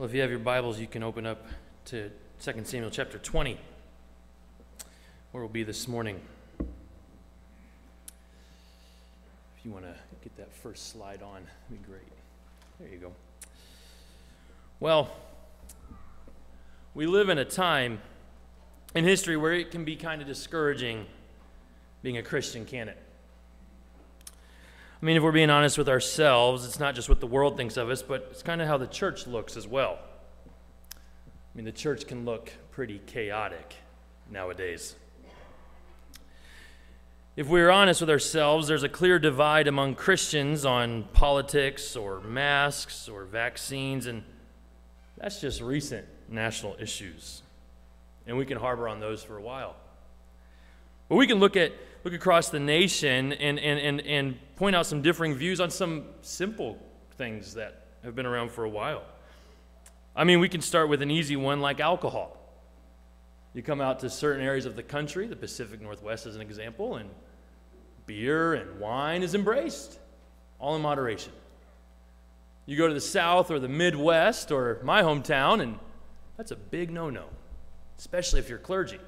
Well, if you have your Bibles, you can open up to 2 Samuel chapter 20, where we'll be this morning. If you want to get that first slide on, that'd be great. There you go. Well, we live in a time in history where it can be kind of discouraging being a Christian, can it? I mean, if we're being honest with ourselves, it's not just what the world thinks of us, but it's kind of how the church looks as well. I mean, the church can look pretty chaotic nowadays. If we're honest with ourselves, there's a clear divide among Christians on politics or masks or vaccines, and that's just recent national issues. And we can harbor on those for a while. But we can look at look across the nation and, and, and, and point out some differing views on some simple things that have been around for a while. I mean, we can start with an easy one like alcohol. You come out to certain areas of the country, the Pacific Northwest as an example, and beer and wine is embraced, all in moderation. You go to the South or the Midwest or my hometown, and that's a big no no, especially if you're clergy.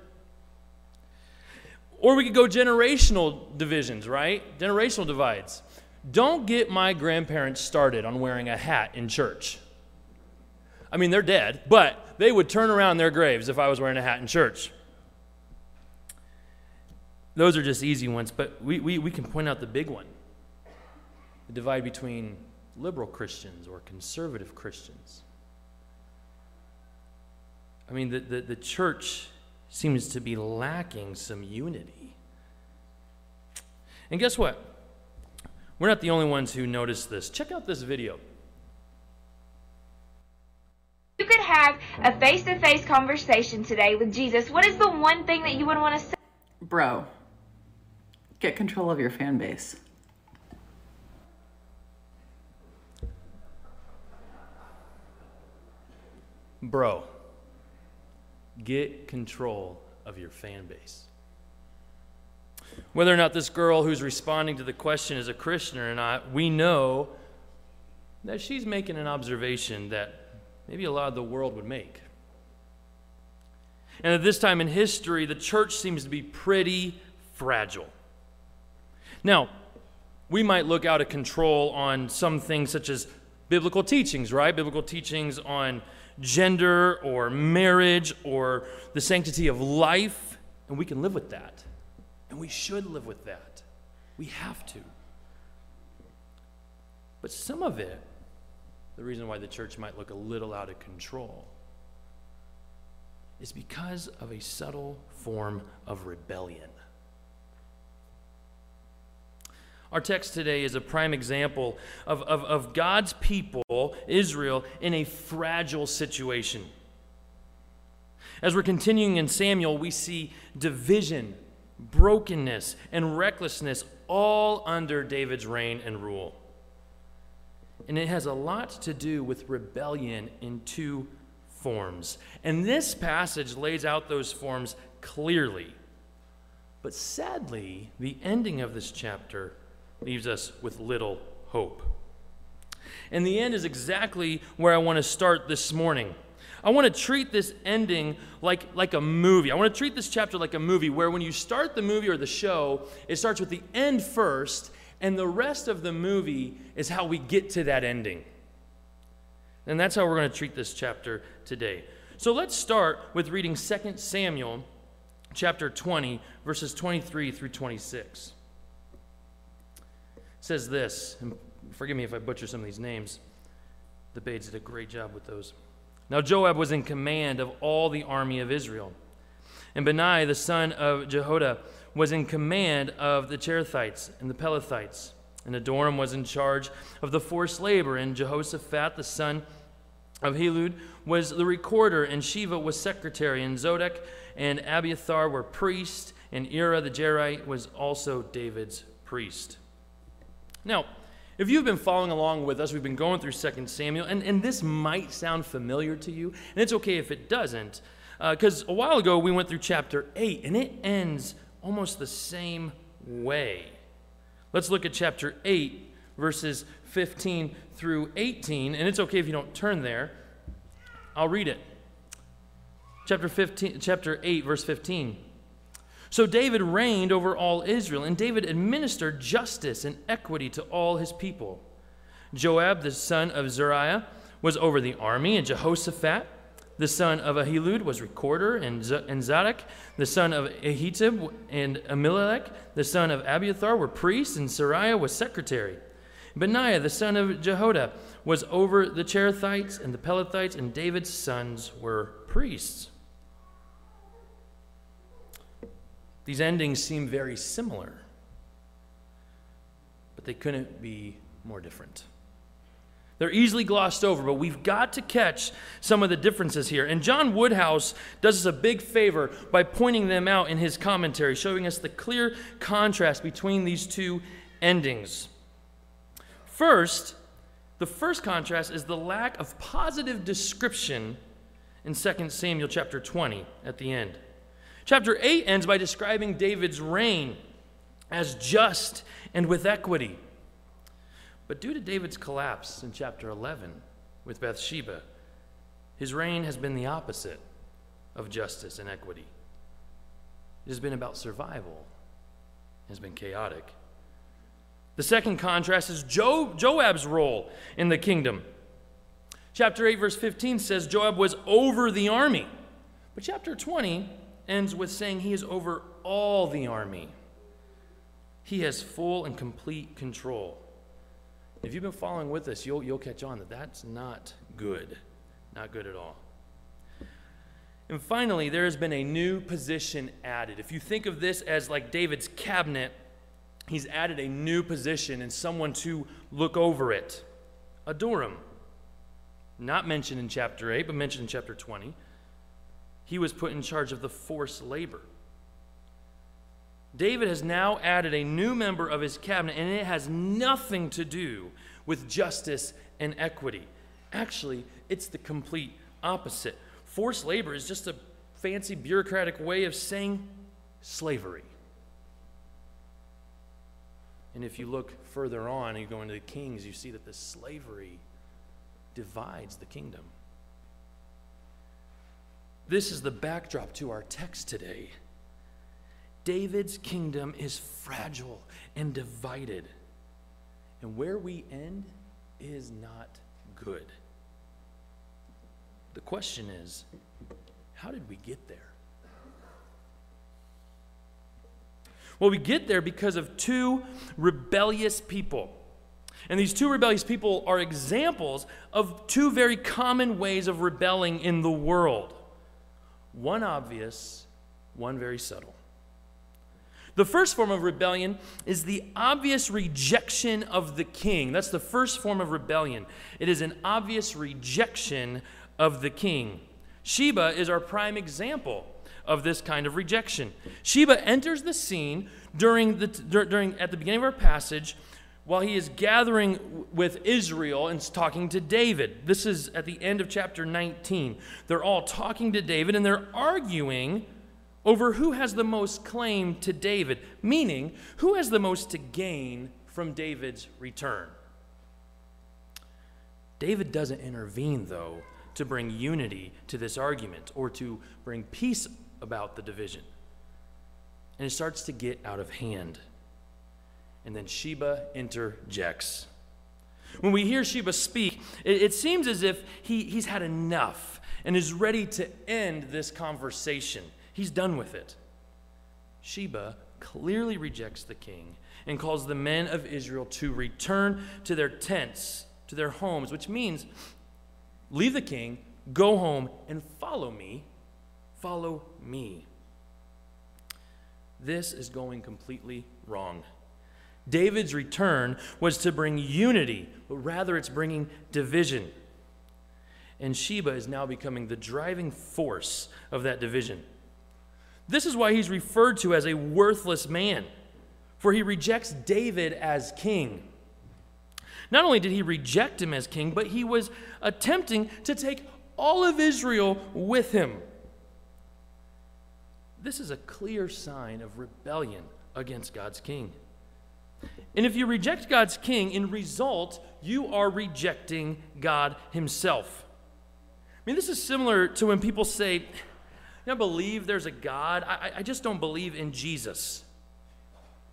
Or we could go generational divisions, right? Generational divides. Don't get my grandparents started on wearing a hat in church. I mean, they're dead, but they would turn around their graves if I was wearing a hat in church. Those are just easy ones, but we, we, we can point out the big one the divide between liberal Christians or conservative Christians. I mean, the, the, the church seems to be lacking some unity. And guess what? We're not the only ones who notice this. Check out this video. You could have a face to face conversation today with Jesus. What is the one thing that you would want to say? Bro, get control of your fan base. Bro, get control of your fan base. Whether or not this girl who's responding to the question is a Christian or not, we know that she's making an observation that maybe a lot of the world would make. And at this time in history, the church seems to be pretty fragile. Now, we might look out of control on some things such as biblical teachings, right? Biblical teachings on gender or marriage or the sanctity of life, and we can live with that. And we should live with that. We have to. But some of it, the reason why the church might look a little out of control, is because of a subtle form of rebellion. Our text today is a prime example of, of, of God's people, Israel, in a fragile situation. As we're continuing in Samuel, we see division, brokenness, and recklessness all under David's reign and rule. And it has a lot to do with rebellion in two forms. And this passage lays out those forms clearly. But sadly, the ending of this chapter leaves us with little hope. And the end is exactly where I want to start this morning. I want to treat this ending like, like a movie. I want to treat this chapter like a movie where when you start the movie or the show, it starts with the end first, and the rest of the movie is how we get to that ending. And that's how we're going to treat this chapter today. So let's start with reading 2 Samuel chapter 20, verses 23 through 26 says this, and forgive me if I butcher some of these names. The Bades did a great job with those. Now Joab was in command of all the army of Israel. And Benaiah, the son of Jehoiada, was in command of the Cherethites and the Pelethites. And Adoram was in charge of the forced labor. And Jehoshaphat, the son of Helud, was the recorder. And Sheva was secretary. And Zadok and Abiathar were priests. And Ira the Jairite was also David's priest. Now, if you've been following along with us, we've been going through 2 Samuel, and, and this might sound familiar to you, and it's okay if it doesn't, because uh, a while ago we went through chapter 8, and it ends almost the same way. Let's look at chapter 8, verses 15 through 18, and it's okay if you don't turn there. I'll read it. Chapter 15 chapter 8 verse 15. So David reigned over all Israel, and David administered justice and equity to all his people. Joab, the son of Zeruiah, was over the army, and Jehoshaphat, the son of Ahilud, was recorder, and, Z- and Zadok, the son of Ahitub, and Ahimelech, the son of Abiathar, were priests, and Seraiah was secretary. Benaiah, the son of Jehoiada, was over the Cherethites and the Pelethites, and David's sons were priests. These endings seem very similar, but they couldn't be more different. They're easily glossed over, but we've got to catch some of the differences here. And John Woodhouse does us a big favor by pointing them out in his commentary, showing us the clear contrast between these two endings. First, the first contrast is the lack of positive description in 2 Samuel chapter 20 at the end. Chapter 8 ends by describing David's reign as just and with equity. But due to David's collapse in chapter 11 with Bathsheba, his reign has been the opposite of justice and equity. It has been about survival, it has been chaotic. The second contrast is jo- Joab's role in the kingdom. Chapter 8, verse 15 says Joab was over the army. But chapter 20 ends with saying he is over all the army. He has full and complete control. If you've been following with us, you'll, you'll catch on that that's not good. Not good at all. And finally, there has been a new position added. If you think of this as like David's cabinet, he's added a new position and someone to look over it. Adoram. Not mentioned in chapter 8, but mentioned in chapter 20 he was put in charge of the forced labor. David has now added a new member of his cabinet, and it has nothing to do with justice and equity. Actually, it's the complete opposite. Forced labor is just a fancy bureaucratic way of saying slavery. And if you look further on you go into the Kings, you see that the slavery divides the kingdom. This is the backdrop to our text today. David's kingdom is fragile and divided. And where we end is not good. The question is how did we get there? Well, we get there because of two rebellious people. And these two rebellious people are examples of two very common ways of rebelling in the world. One obvious, one very subtle. The first form of rebellion is the obvious rejection of the king. That's the first form of rebellion. It is an obvious rejection of the king. Sheba is our prime example of this kind of rejection. Sheba enters the scene during the, during, at the beginning of our passage while he is gathering with Israel and talking to David. This is at the end of chapter 19. They're all talking to David and they're arguing over who has the most claim to David, meaning who has the most to gain from David's return. David doesn't intervene, though, to bring unity to this argument or to bring peace about the division. And it starts to get out of hand. And then Sheba interjects. When we hear Sheba speak, it, it seems as if he, he's had enough and is ready to end this conversation. He's done with it. Sheba clearly rejects the king and calls the men of Israel to return to their tents, to their homes, which means leave the king, go home, and follow me. Follow me. This is going completely wrong. David's return was to bring unity, but rather it's bringing division. And Sheba is now becoming the driving force of that division. This is why he's referred to as a worthless man, for he rejects David as king. Not only did he reject him as king, but he was attempting to take all of Israel with him. This is a clear sign of rebellion against God's king. And if you reject God's king, in result, you are rejecting God himself. I mean, this is similar to when people say, I believe there's a God, I, I just don't believe in Jesus.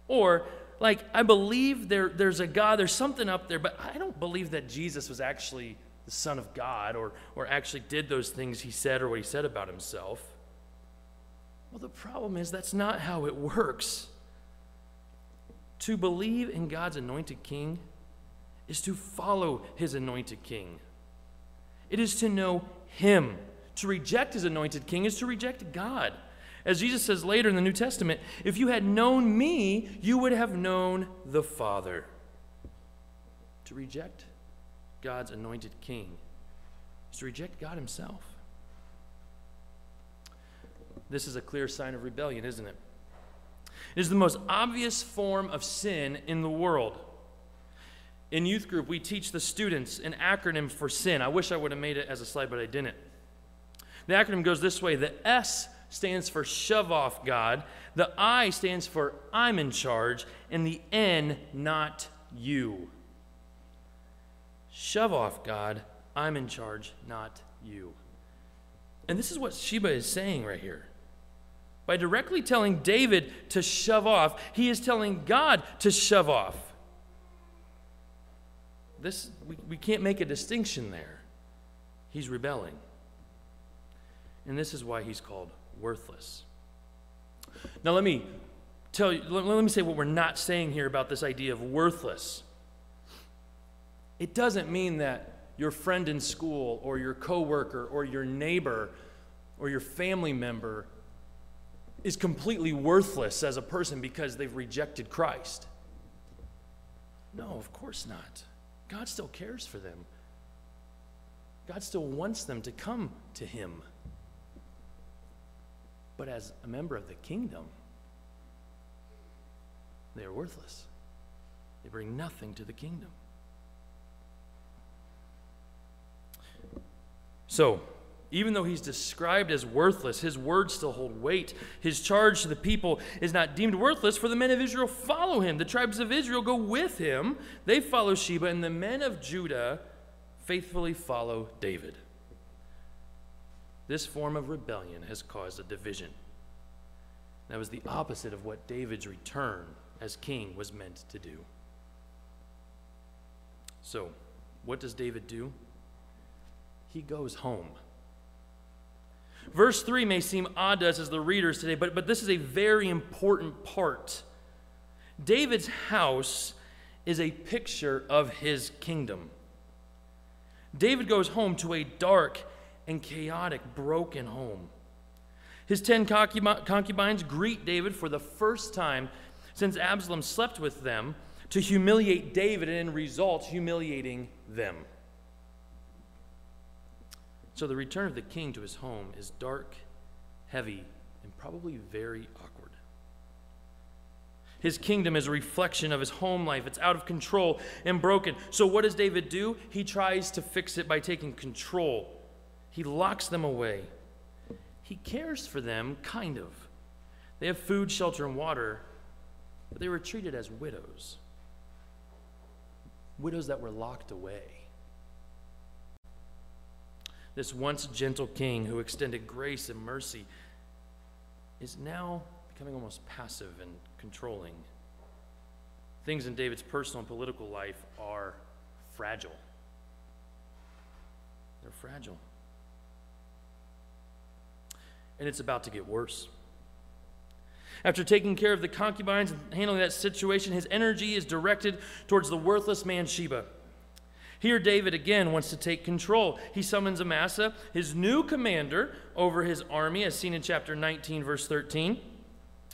Or, like, I believe there, there's a God, there's something up there, but I don't believe that Jesus was actually the Son of God or, or actually did those things he said or what he said about himself. Well, the problem is that's not how it works. To believe in God's anointed king is to follow his anointed king. It is to know him. To reject his anointed king is to reject God. As Jesus says later in the New Testament, if you had known me, you would have known the Father. To reject God's anointed king is to reject God himself. This is a clear sign of rebellion, isn't it? It is the most obvious form of sin in the world. In youth group, we teach the students an acronym for sin. I wish I would have made it as a slide, but I didn't. The acronym goes this way the S stands for shove off God, the I stands for I'm in charge, and the N, not you. Shove off God, I'm in charge, not you. And this is what Sheba is saying right here. By directly telling David to shove off, he is telling God to shove off. This, we, we can't make a distinction there. He's rebelling. And this is why he's called worthless. Now, let me tell you, let, let me say what we're not saying here about this idea of worthless. It doesn't mean that your friend in school or your coworker or your neighbor or your family member is completely worthless as a person because they've rejected Christ. No, of course not. God still cares for them. God still wants them to come to Him. But as a member of the kingdom, they are worthless. They bring nothing to the kingdom. So, even though he's described as worthless, his words still hold weight. His charge to the people is not deemed worthless, for the men of Israel follow him. The tribes of Israel go with him. They follow Sheba, and the men of Judah faithfully follow David. This form of rebellion has caused a division. That was the opposite of what David's return as king was meant to do. So, what does David do? He goes home. Verse 3 may seem odd to us as the readers today, but, but this is a very important part. David's house is a picture of his kingdom. David goes home to a dark and chaotic, broken home. His ten concubines greet David for the first time since Absalom slept with them to humiliate David and, in result, humiliating them. So the return of the king to his home is dark, heavy, and probably very awkward. His kingdom is a reflection of his home life. It's out of control and broken. So, what does David do? He tries to fix it by taking control. He locks them away. He cares for them, kind of. They have food, shelter, and water, but they were treated as widows. Widows that were locked away this once gentle king who extended grace and mercy, is now becoming almost passive and controlling. Things in David's personal and political life are fragile. They're fragile. And it's about to get worse. After taking care of the concubines and handling that situation, his energy is directed towards the worthless man Sheba. Here, David again wants to take control. He summons Amasa, his new commander over his army, as seen in chapter 19, verse 13,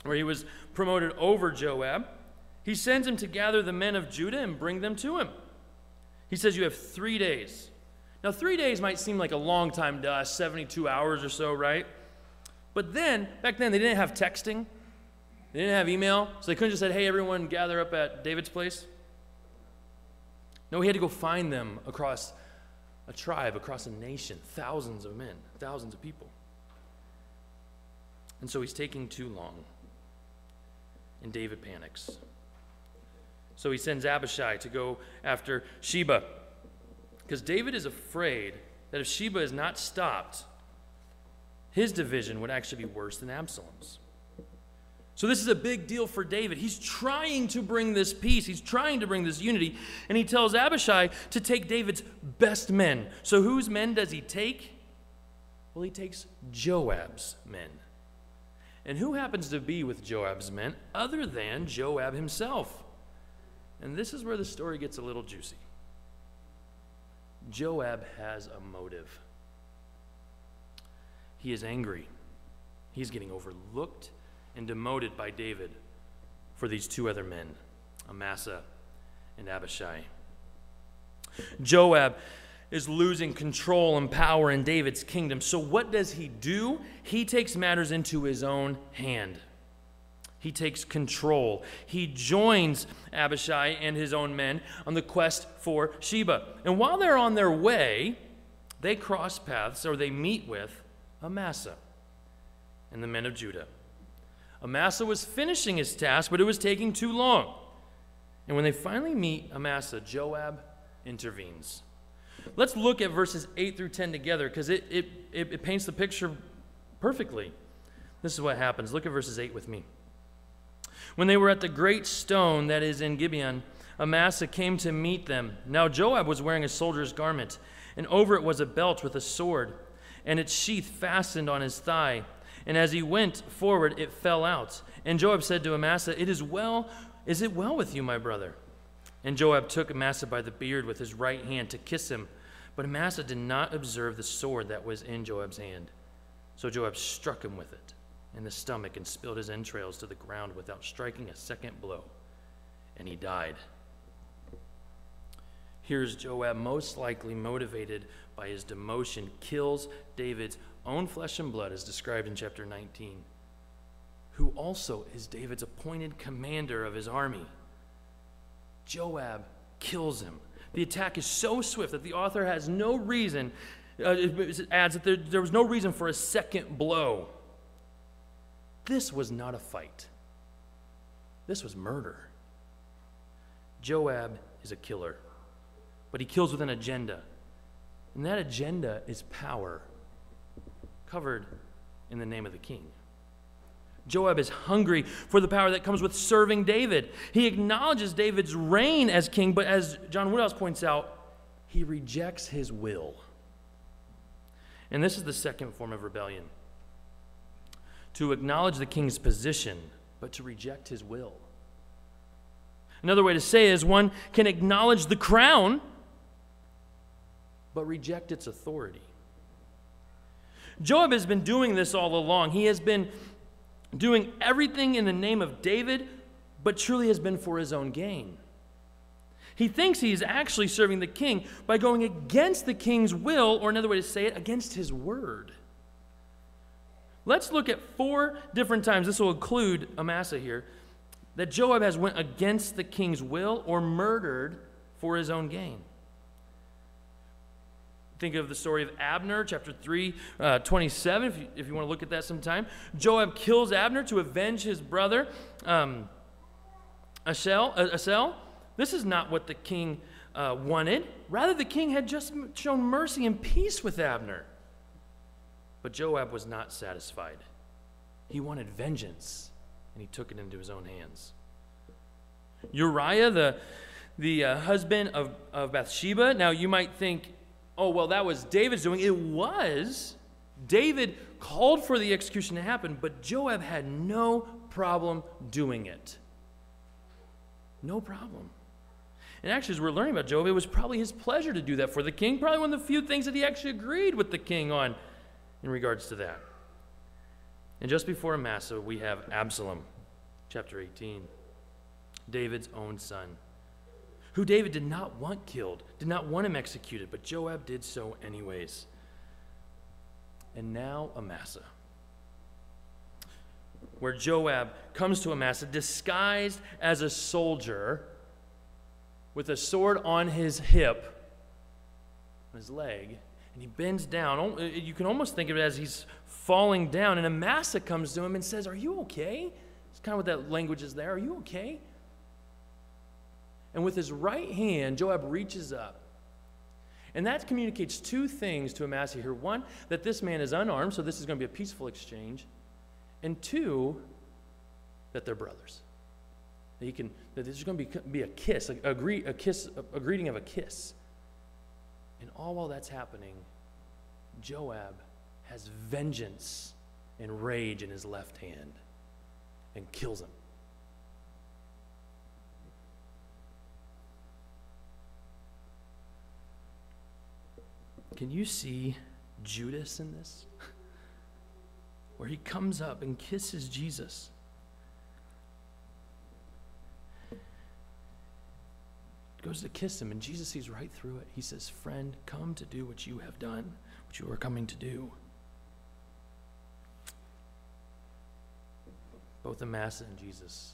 where he was promoted over Joab. He sends him to gather the men of Judah and bring them to him. He says, You have three days. Now, three days might seem like a long time to us, 72 hours or so, right? But then, back then, they didn't have texting, they didn't have email, so they couldn't just say, Hey, everyone, gather up at David's place. No, he had to go find them across a tribe, across a nation, thousands of men, thousands of people. And so he's taking too long. And David panics. So he sends Abishai to go after Sheba. Because David is afraid that if Sheba is not stopped, his division would actually be worse than Absalom's. So, this is a big deal for David. He's trying to bring this peace, he's trying to bring this unity, and he tells Abishai to take David's best men. So, whose men does he take? Well, he takes Joab's men. And who happens to be with Joab's men other than Joab himself? And this is where the story gets a little juicy. Joab has a motive. He is angry. He's getting overlooked and demoted by David for these two other men, Amasa and Abishai. Joab is losing control and power in David's kingdom. So, what does he do? He takes matters into his own hand. He takes control. He joins Abishai and his own men on the quest for Sheba. And while they're on their way, they cross paths or they meet with Amasa and the men of Judah. Amasa was finishing his task, but it was taking too long. And when they finally meet Amasa, Joab intervenes. Let's look at verses 8 through 10 together because it, it, it, it paints the picture perfectly. This is what happens. Look at verses 8 with me. When they were at the great stone that is in Gibeon, Amasa came to meet them. Now Joab was wearing a soldier's garment, and over it was a belt with a sword, and its sheath fastened on his thigh. And as he went forward, it fell out. And Joab said to Amasa, It is well, is it well with you, my brother? And Joab took Amasa by the beard with his right hand to kiss him. But Amasa did not observe the sword that was in Joab's hand. So Joab struck him with it in the stomach and spilled his entrails to the ground without striking a second blow. And he died. Here's Joab, most likely motivated by his demotion, kills David's own flesh and blood, as described in chapter 19, who also is David's appointed commander of his army. Joab kills him. The attack is so swift that the author has no reason, uh, adds that there, there was no reason for a second blow. This was not a fight, this was murder. Joab is a killer, but he kills with an agenda. And that agenda is power, covered in the name of the king. Joab is hungry for the power that comes with serving David. He acknowledges David's reign as king, but as John Woodhouse points out, he rejects his will. And this is the second form of rebellion to acknowledge the king's position, but to reject his will. Another way to say is one can acknowledge the crown, but reject its authority. Joab has been doing this all along. He has been doing everything in the name of David, but truly has been for his own gain. He thinks he is actually serving the king by going against the king's will, or another way to say it, against his word. Let's look at four different times, this will include Amasa here, that Joab has went against the king's will or murdered for his own gain. Think of the story of Abner, chapter 3, uh, 27, if you, if you want to look at that sometime. Joab kills Abner to avenge his brother, um, Asahel. Uh, this is not what the king uh, wanted. Rather, the king had just shown mercy and peace with Abner. But Joab was not satisfied. He wanted vengeance, and he took it into his own hands. Uriah, the, the uh, husband of, of Bathsheba, now you might think, oh, well, that was David's doing. It was. David called for the execution to happen, but Joab had no problem doing it. No problem. And actually, as we're learning about Joab, it was probably his pleasure to do that for the king, probably one of the few things that he actually agreed with the king on in regards to that. And just before Amasa, we have Absalom, chapter 18, David's own son, who David did not want killed, did not want him executed, but Joab did so anyways. And now Amasa, where Joab comes to Amasa disguised as a soldier with a sword on his hip, on his leg, and he bends down. You can almost think of it as he's falling down, and Amasa comes to him and says, Are you okay? It's kind of what that language is there. Are you okay? And with his right hand, Joab reaches up And that communicates two things to Amasa here. One, that this man is unarmed, so this is going to be a peaceful exchange. And two, that they're brothers. That, he can, that there's going to be, be a kiss, a, a, a kiss, a, a greeting of a kiss. And all while that's happening, Joab has vengeance and rage in his left hand and kills him. Can you see Judas in this? Where he comes up and kisses Jesus. Goes to kiss him, and Jesus sees right through it. He says, Friend, come to do what you have done, what you are coming to do. Both Amasa and Jesus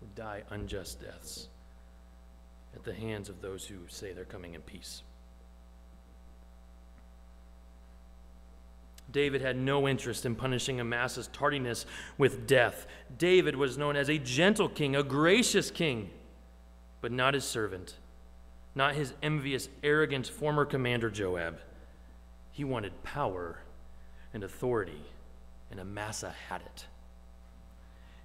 would die unjust deaths at the hands of those who say they're coming in peace. David had no interest in punishing Amasa's tardiness with death. David was known as a gentle king, a gracious king, but not his servant, not his envious, arrogant former commander Joab. He wanted power and authority, and Amasa had it.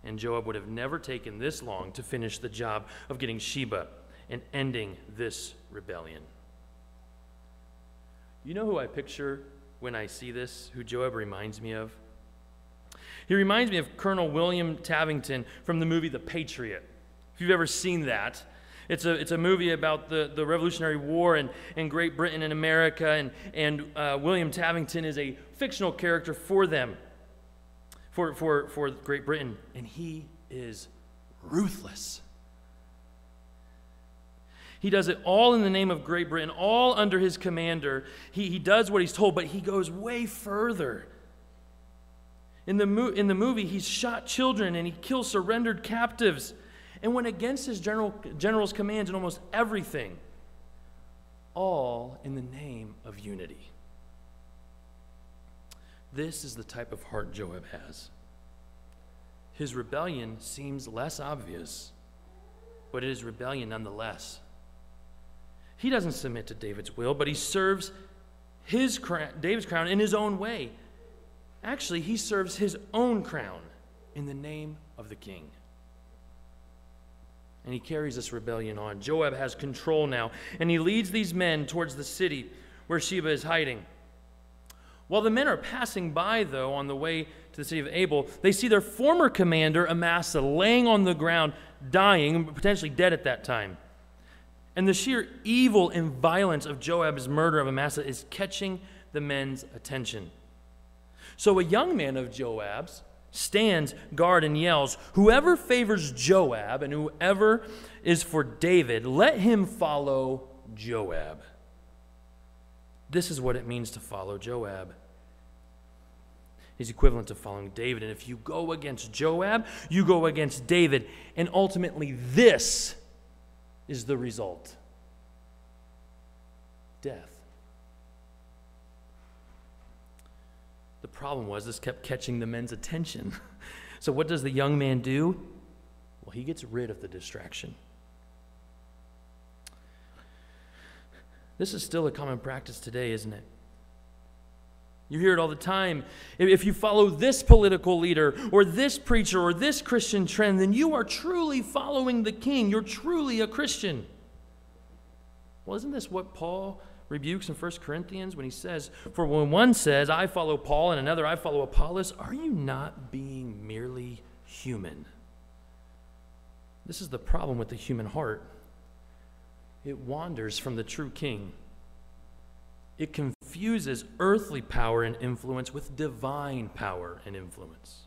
And Joab would have never taken this long to finish the job of getting Sheba and ending this rebellion. You know who I picture when I see this, who Joab reminds me of? He reminds me of Colonel William Tavington from the movie The Patriot. If you've ever seen that, it's a, it's a movie about the, the Revolutionary War and, and Great Britain and America, and, and uh, William Tavington is a fictional character for them, for, for, for Great Britain, and he is ruthless. He does it all in the name of Great Britain, all under his commander. He, he does what he's told, but he goes way further. In the, mo- in the movie, he's shot children and he kills surrendered captives and went against his general, general's commands in almost everything, all in the name of unity. This is the type of heart Joab has. His rebellion seems less obvious, but it is rebellion nonetheless. He doesn't submit to David's will, but he serves his crown, David's crown in his own way. Actually, he serves his own crown in the name of the king. And he carries this rebellion on. Joab has control now, and he leads these men towards the city where Sheba is hiding. While the men are passing by, though, on the way to the city of Abel, they see their former commander, Amasa, laying on the ground, dying, potentially dead at that time. And the sheer evil and violence of Joab's murder of Amasa is catching the men's attention. So a young man of Joab's stands guard and yells, Whoever favors Joab and whoever is for David, let him follow Joab. This is what it means to follow Joab. He's equivalent to following David. And if you go against Joab, you go against David. And ultimately, this is the result death. The problem was this kept catching the men's attention. so, what does the young man do? Well, he gets rid of the distraction. This is still a common practice today, isn't it? You hear it all the time. If you follow this political leader or this preacher or this Christian trend, then you are truly following the king. You're truly a Christian. Well, isn't this what Paul rebukes in 1 Corinthians when he says, For when one says, I follow Paul, and another, I follow Apollos, are you not being merely human? This is the problem with the human heart. It wanders from the true king. It confuses earthly power and influence with divine power and influence.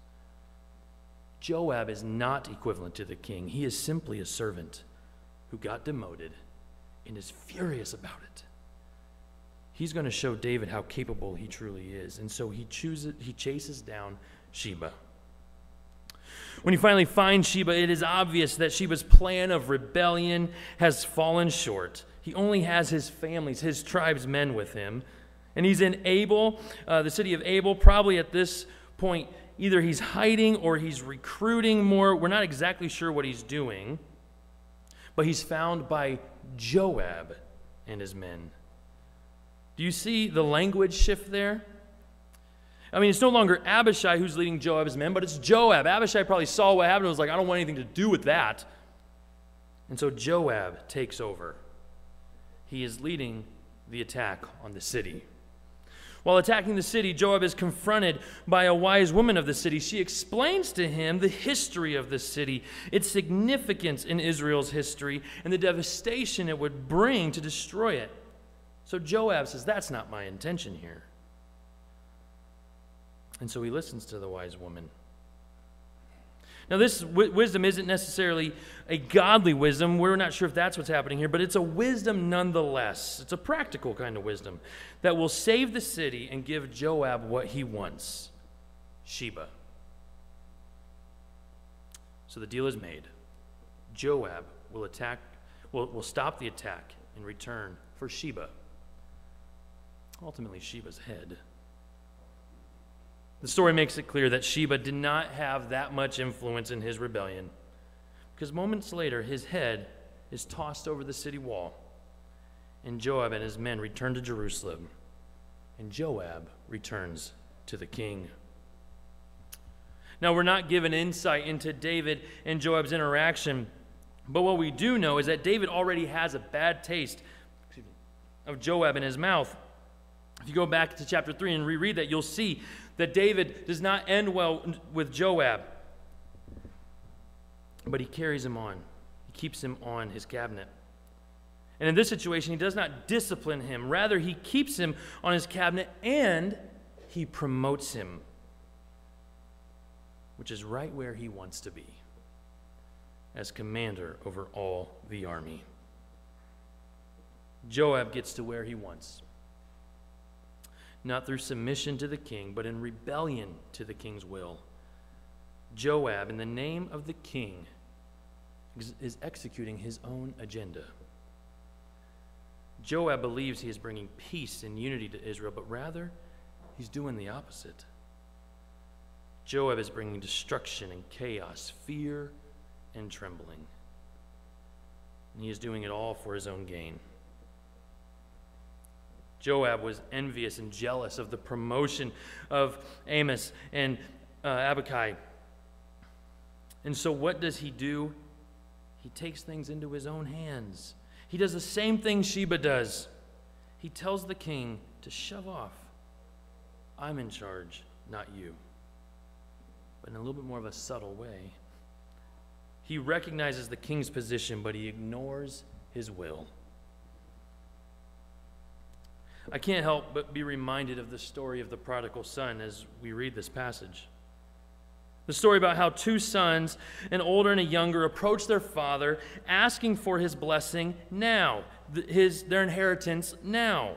Joab is not equivalent to the king. He is simply a servant who got demoted and is furious about it. He's going to show David how capable he truly is. And so he chooses he chases down Sheba. When he finally finds Sheba, it is obvious that Sheba's plan of rebellion has fallen short. He only has his families, his tribe's men with him. And he's in Abel, uh, the city of Abel, probably at this point, either he's hiding or he's recruiting more. We're not exactly sure what he's doing. But he's found by Joab and his men. Do you see the language shift there? I mean, it's no longer Abishai who's leading Joab's men, but it's Joab. Abishai probably saw what happened and was like, I don't want anything to do with that. And so Joab takes over. He is leading the attack on the city. While attacking the city, Joab is confronted by a wise woman of the city. She explains to him the history of the city, its significance in Israel's history, and the devastation it would bring to destroy it. So Joab says, That's not my intention here. And so he listens to the wise woman. Now, this w- wisdom isn't necessarily a godly wisdom. We're not sure if that's what's happening here, but it's a wisdom nonetheless. It's a practical kind of wisdom that will save the city and give Joab what he wants Sheba. So the deal is made. Joab will attack, will, will stop the attack in return for Sheba. Ultimately, Sheba's head. The story makes it clear that Sheba did not have that much influence in his rebellion, because moments later, his head is tossed over the city wall, and Joab and his men return to Jerusalem, and Joab returns to the king. Now, we're not given insight into David and Joab's interaction, but what we do know is that David already has a bad taste of Joab in his mouth. If you go back to chapter 3 and reread that, you'll see that David does not end well with Joab, but he carries him on. He keeps him on his cabinet. And in this situation, he does not discipline him. Rather, he keeps him on his cabinet and he promotes him, which is right where he wants to be as commander over all the army. Joab gets to where he wants not through submission to the king, but in rebellion to the king's will. Joab, in the name of the king, is executing his own agenda. Joab believes he is bringing peace and unity to Israel, but rather, he's doing the opposite. Joab is bringing destruction and chaos, fear and trembling. And he is doing it all for his own gain. Joab was envious and jealous of the promotion of Amos and uh. And so, what does he do? He takes things into his own hands. He does the same thing Sheba does. He tells the king to shove off. I'm in charge, not you. But in a little bit more of a subtle way. He recognizes the king's position, but he ignores his will. I can't help but be reminded of the story of the prodigal son as we read this passage. The story about how two sons, an older and a younger, approach their father asking for his blessing now, his, their inheritance now,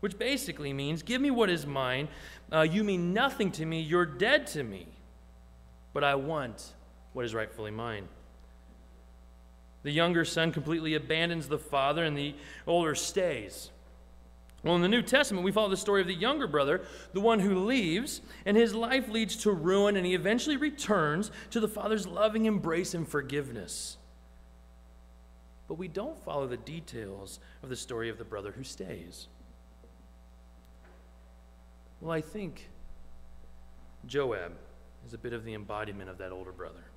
which basically means give me what is mine. Uh, you mean nothing to me, you're dead to me, but I want what is rightfully mine. The younger son completely abandons the father, and the older stays. Well, in the New Testament, we follow the story of the younger brother, the one who leaves, and his life leads to ruin, and he eventually returns to the father's loving embrace and forgiveness. But we don't follow the details of the story of the brother who stays. Well, I think Joab is a bit of the embodiment of that older brother.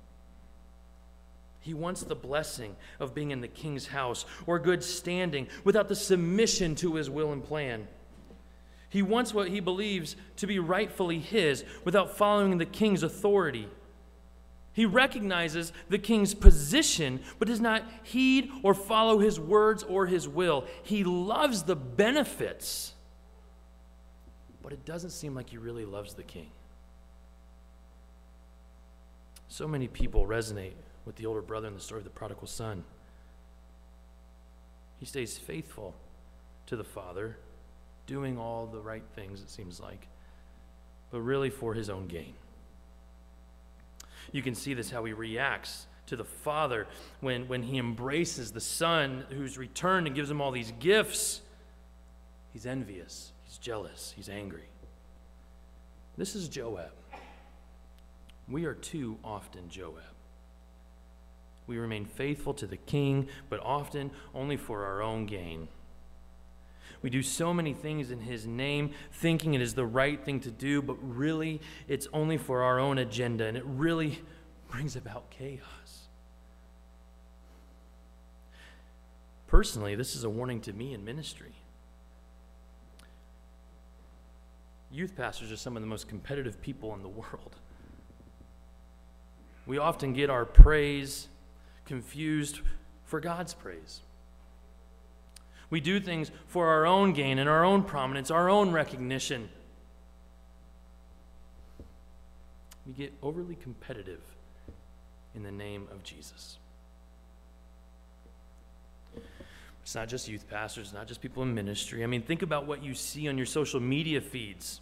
He wants the blessing of being in the king's house or good standing without the submission to his will and plan. He wants what he believes to be rightfully his without following the king's authority. He recognizes the king's position, but does not heed or follow his words or his will. He loves the benefits, but it doesn't seem like he really loves the king. So many people resonate with the older brother in the story of the prodigal son. He stays faithful to the father, doing all the right things, it seems like, but really for his own gain. You can see this how he reacts to the father when, when he embraces the son who's returned and gives him all these gifts. He's envious, he's jealous, he's angry. This is Joab. We are too often Joab. We remain faithful to the king, but often only for our own gain. We do so many things in His name, thinking it is the right thing to do, but really it's only for our own agenda, and it really brings about chaos. Personally, this is a warning to me in ministry. Youth pastors are some of the most competitive people in the world. We often get our praise confused for God's praise. We do things for our own gain and our own prominence, our own recognition. We get overly competitive in the name of Jesus. It's not just youth pastors, not just people in ministry. I mean, think about what you see on your social media feeds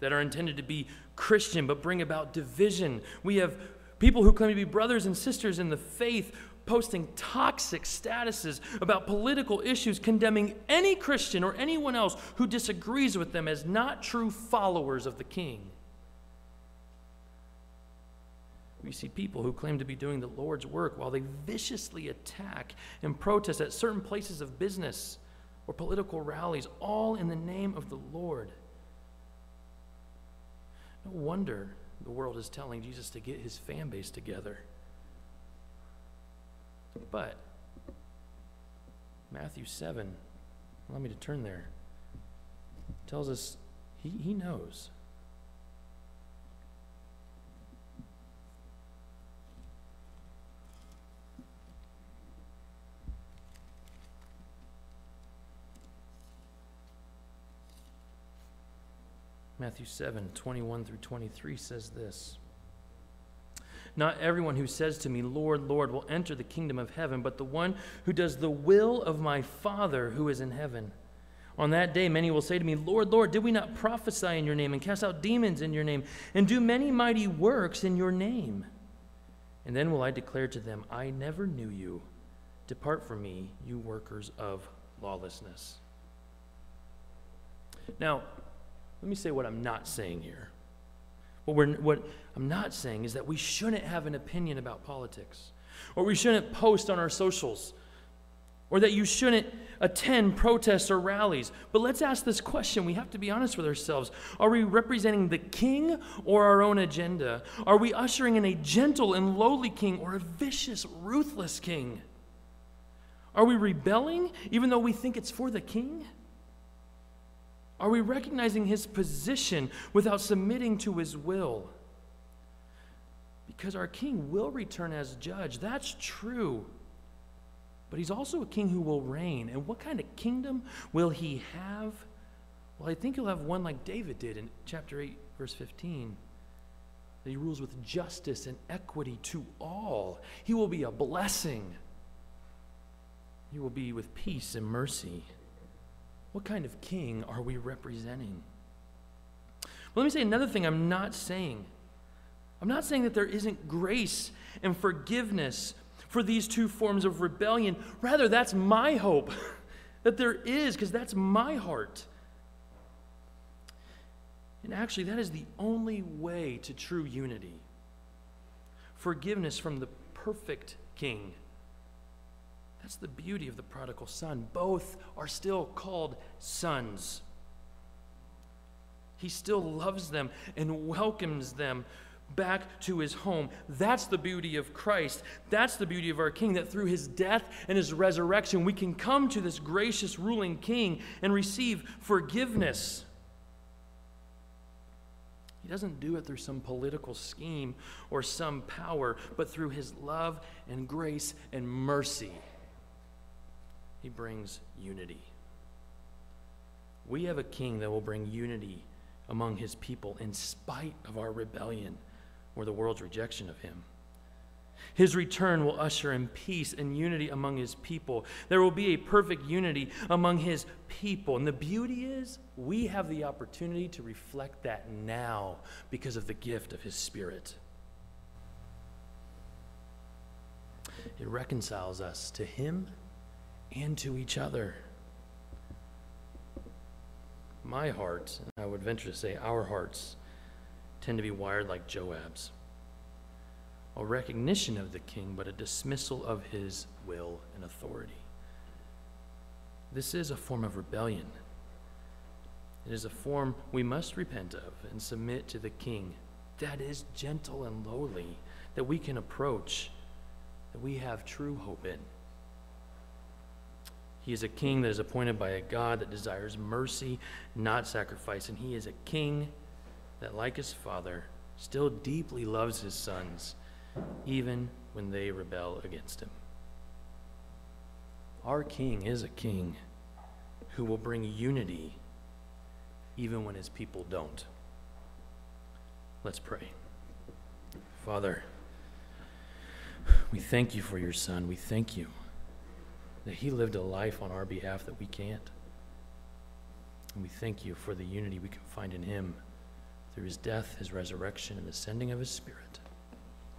that are intended to be Christian but bring about division. We have people who claim to be brothers and sisters in the faith posting toxic statuses about political issues, condemning any Christian or anyone else who disagrees with them as not true followers of the King. We see people who claim to be doing the Lord's work while they viciously attack and protest at certain places of business or political rallies, all in the name of the Lord. No wonder the world is telling Jesus to get his fan base together. But Matthew 7, allow me to turn there, tells us he, he knows. Matthew 7, 21 through 23 says this. Not everyone who says to me, Lord, Lord, will enter the kingdom of heaven, but the one who does the will of my Father who is in heaven. On that day, many will say to me, Lord, Lord, did we not prophesy in your name and cast out demons in your name and do many mighty works in your name? And then will I declare to them, I never knew you. Depart from me, you workers of lawlessness. Now, let me say what I'm not saying here. What, we're, what I'm not saying is that we shouldn't have an opinion about politics, or we shouldn't post on our socials, or that you shouldn't attend protests or rallies. But let's ask this question. We have to be honest with ourselves. Are we representing the king or our own agenda? Are we ushering in a gentle and lowly king or a vicious, ruthless king? Are we rebelling even though we think it's for the king? Are we recognizing his position without submitting to his will? Because our king will return as judge. That's true. But he's also a king who will reign. And what kind of kingdom will he have? Well, I think he'll have one like David did in chapter 8, verse 15. That he rules with justice and equity to all. He will be a blessing. He will be with peace and mercy. What kind of king are we representing? Well, let me say another thing I'm not saying. I'm not saying that there isn't grace and forgiveness for these two forms of rebellion. Rather, that's my hope that there is, because that's my heart. And actually, that is the only way to true unity forgiveness from the perfect King that's the beauty of the prodigal son. Both are still called sons. He still loves them and welcomes them back to his home. That's the beauty of Christ. That's the beauty of our King, that through his death and his resurrection, we can come to this gracious ruling King and receive forgiveness. He doesn't do it through some political scheme or some power, but through his love and grace and mercy he brings unity. We have a king that will bring unity among his people in spite of our rebellion or the world's rejection of him. His return will usher in peace and unity among his people. There will be a perfect unity among his people. And the beauty is, we have the opportunity to reflect that now because of the gift of his Spirit. It reconciles us to him and to each other. My heart, and I would venture to say our hearts, tend to be wired like Joab's. A recognition of the king, but a dismissal of his will and authority. This is a form of rebellion. It is a form we must repent of and submit to the King that is gentle and lowly, that we can approach, that we have true hope in. He is a king that is appointed by a God that desires mercy, not sacrifice. And he is a king that, like his father, still deeply loves his sons, even when they rebel against him. Our king is a king who will bring unity even when his people don't. Let's pray. Father, we thank you for your son. We thank you that he lived a life on our behalf that we can't. And we thank you for the unity we can find in him through his death, his resurrection, and the sending of his spirit.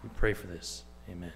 We pray for this. Amen.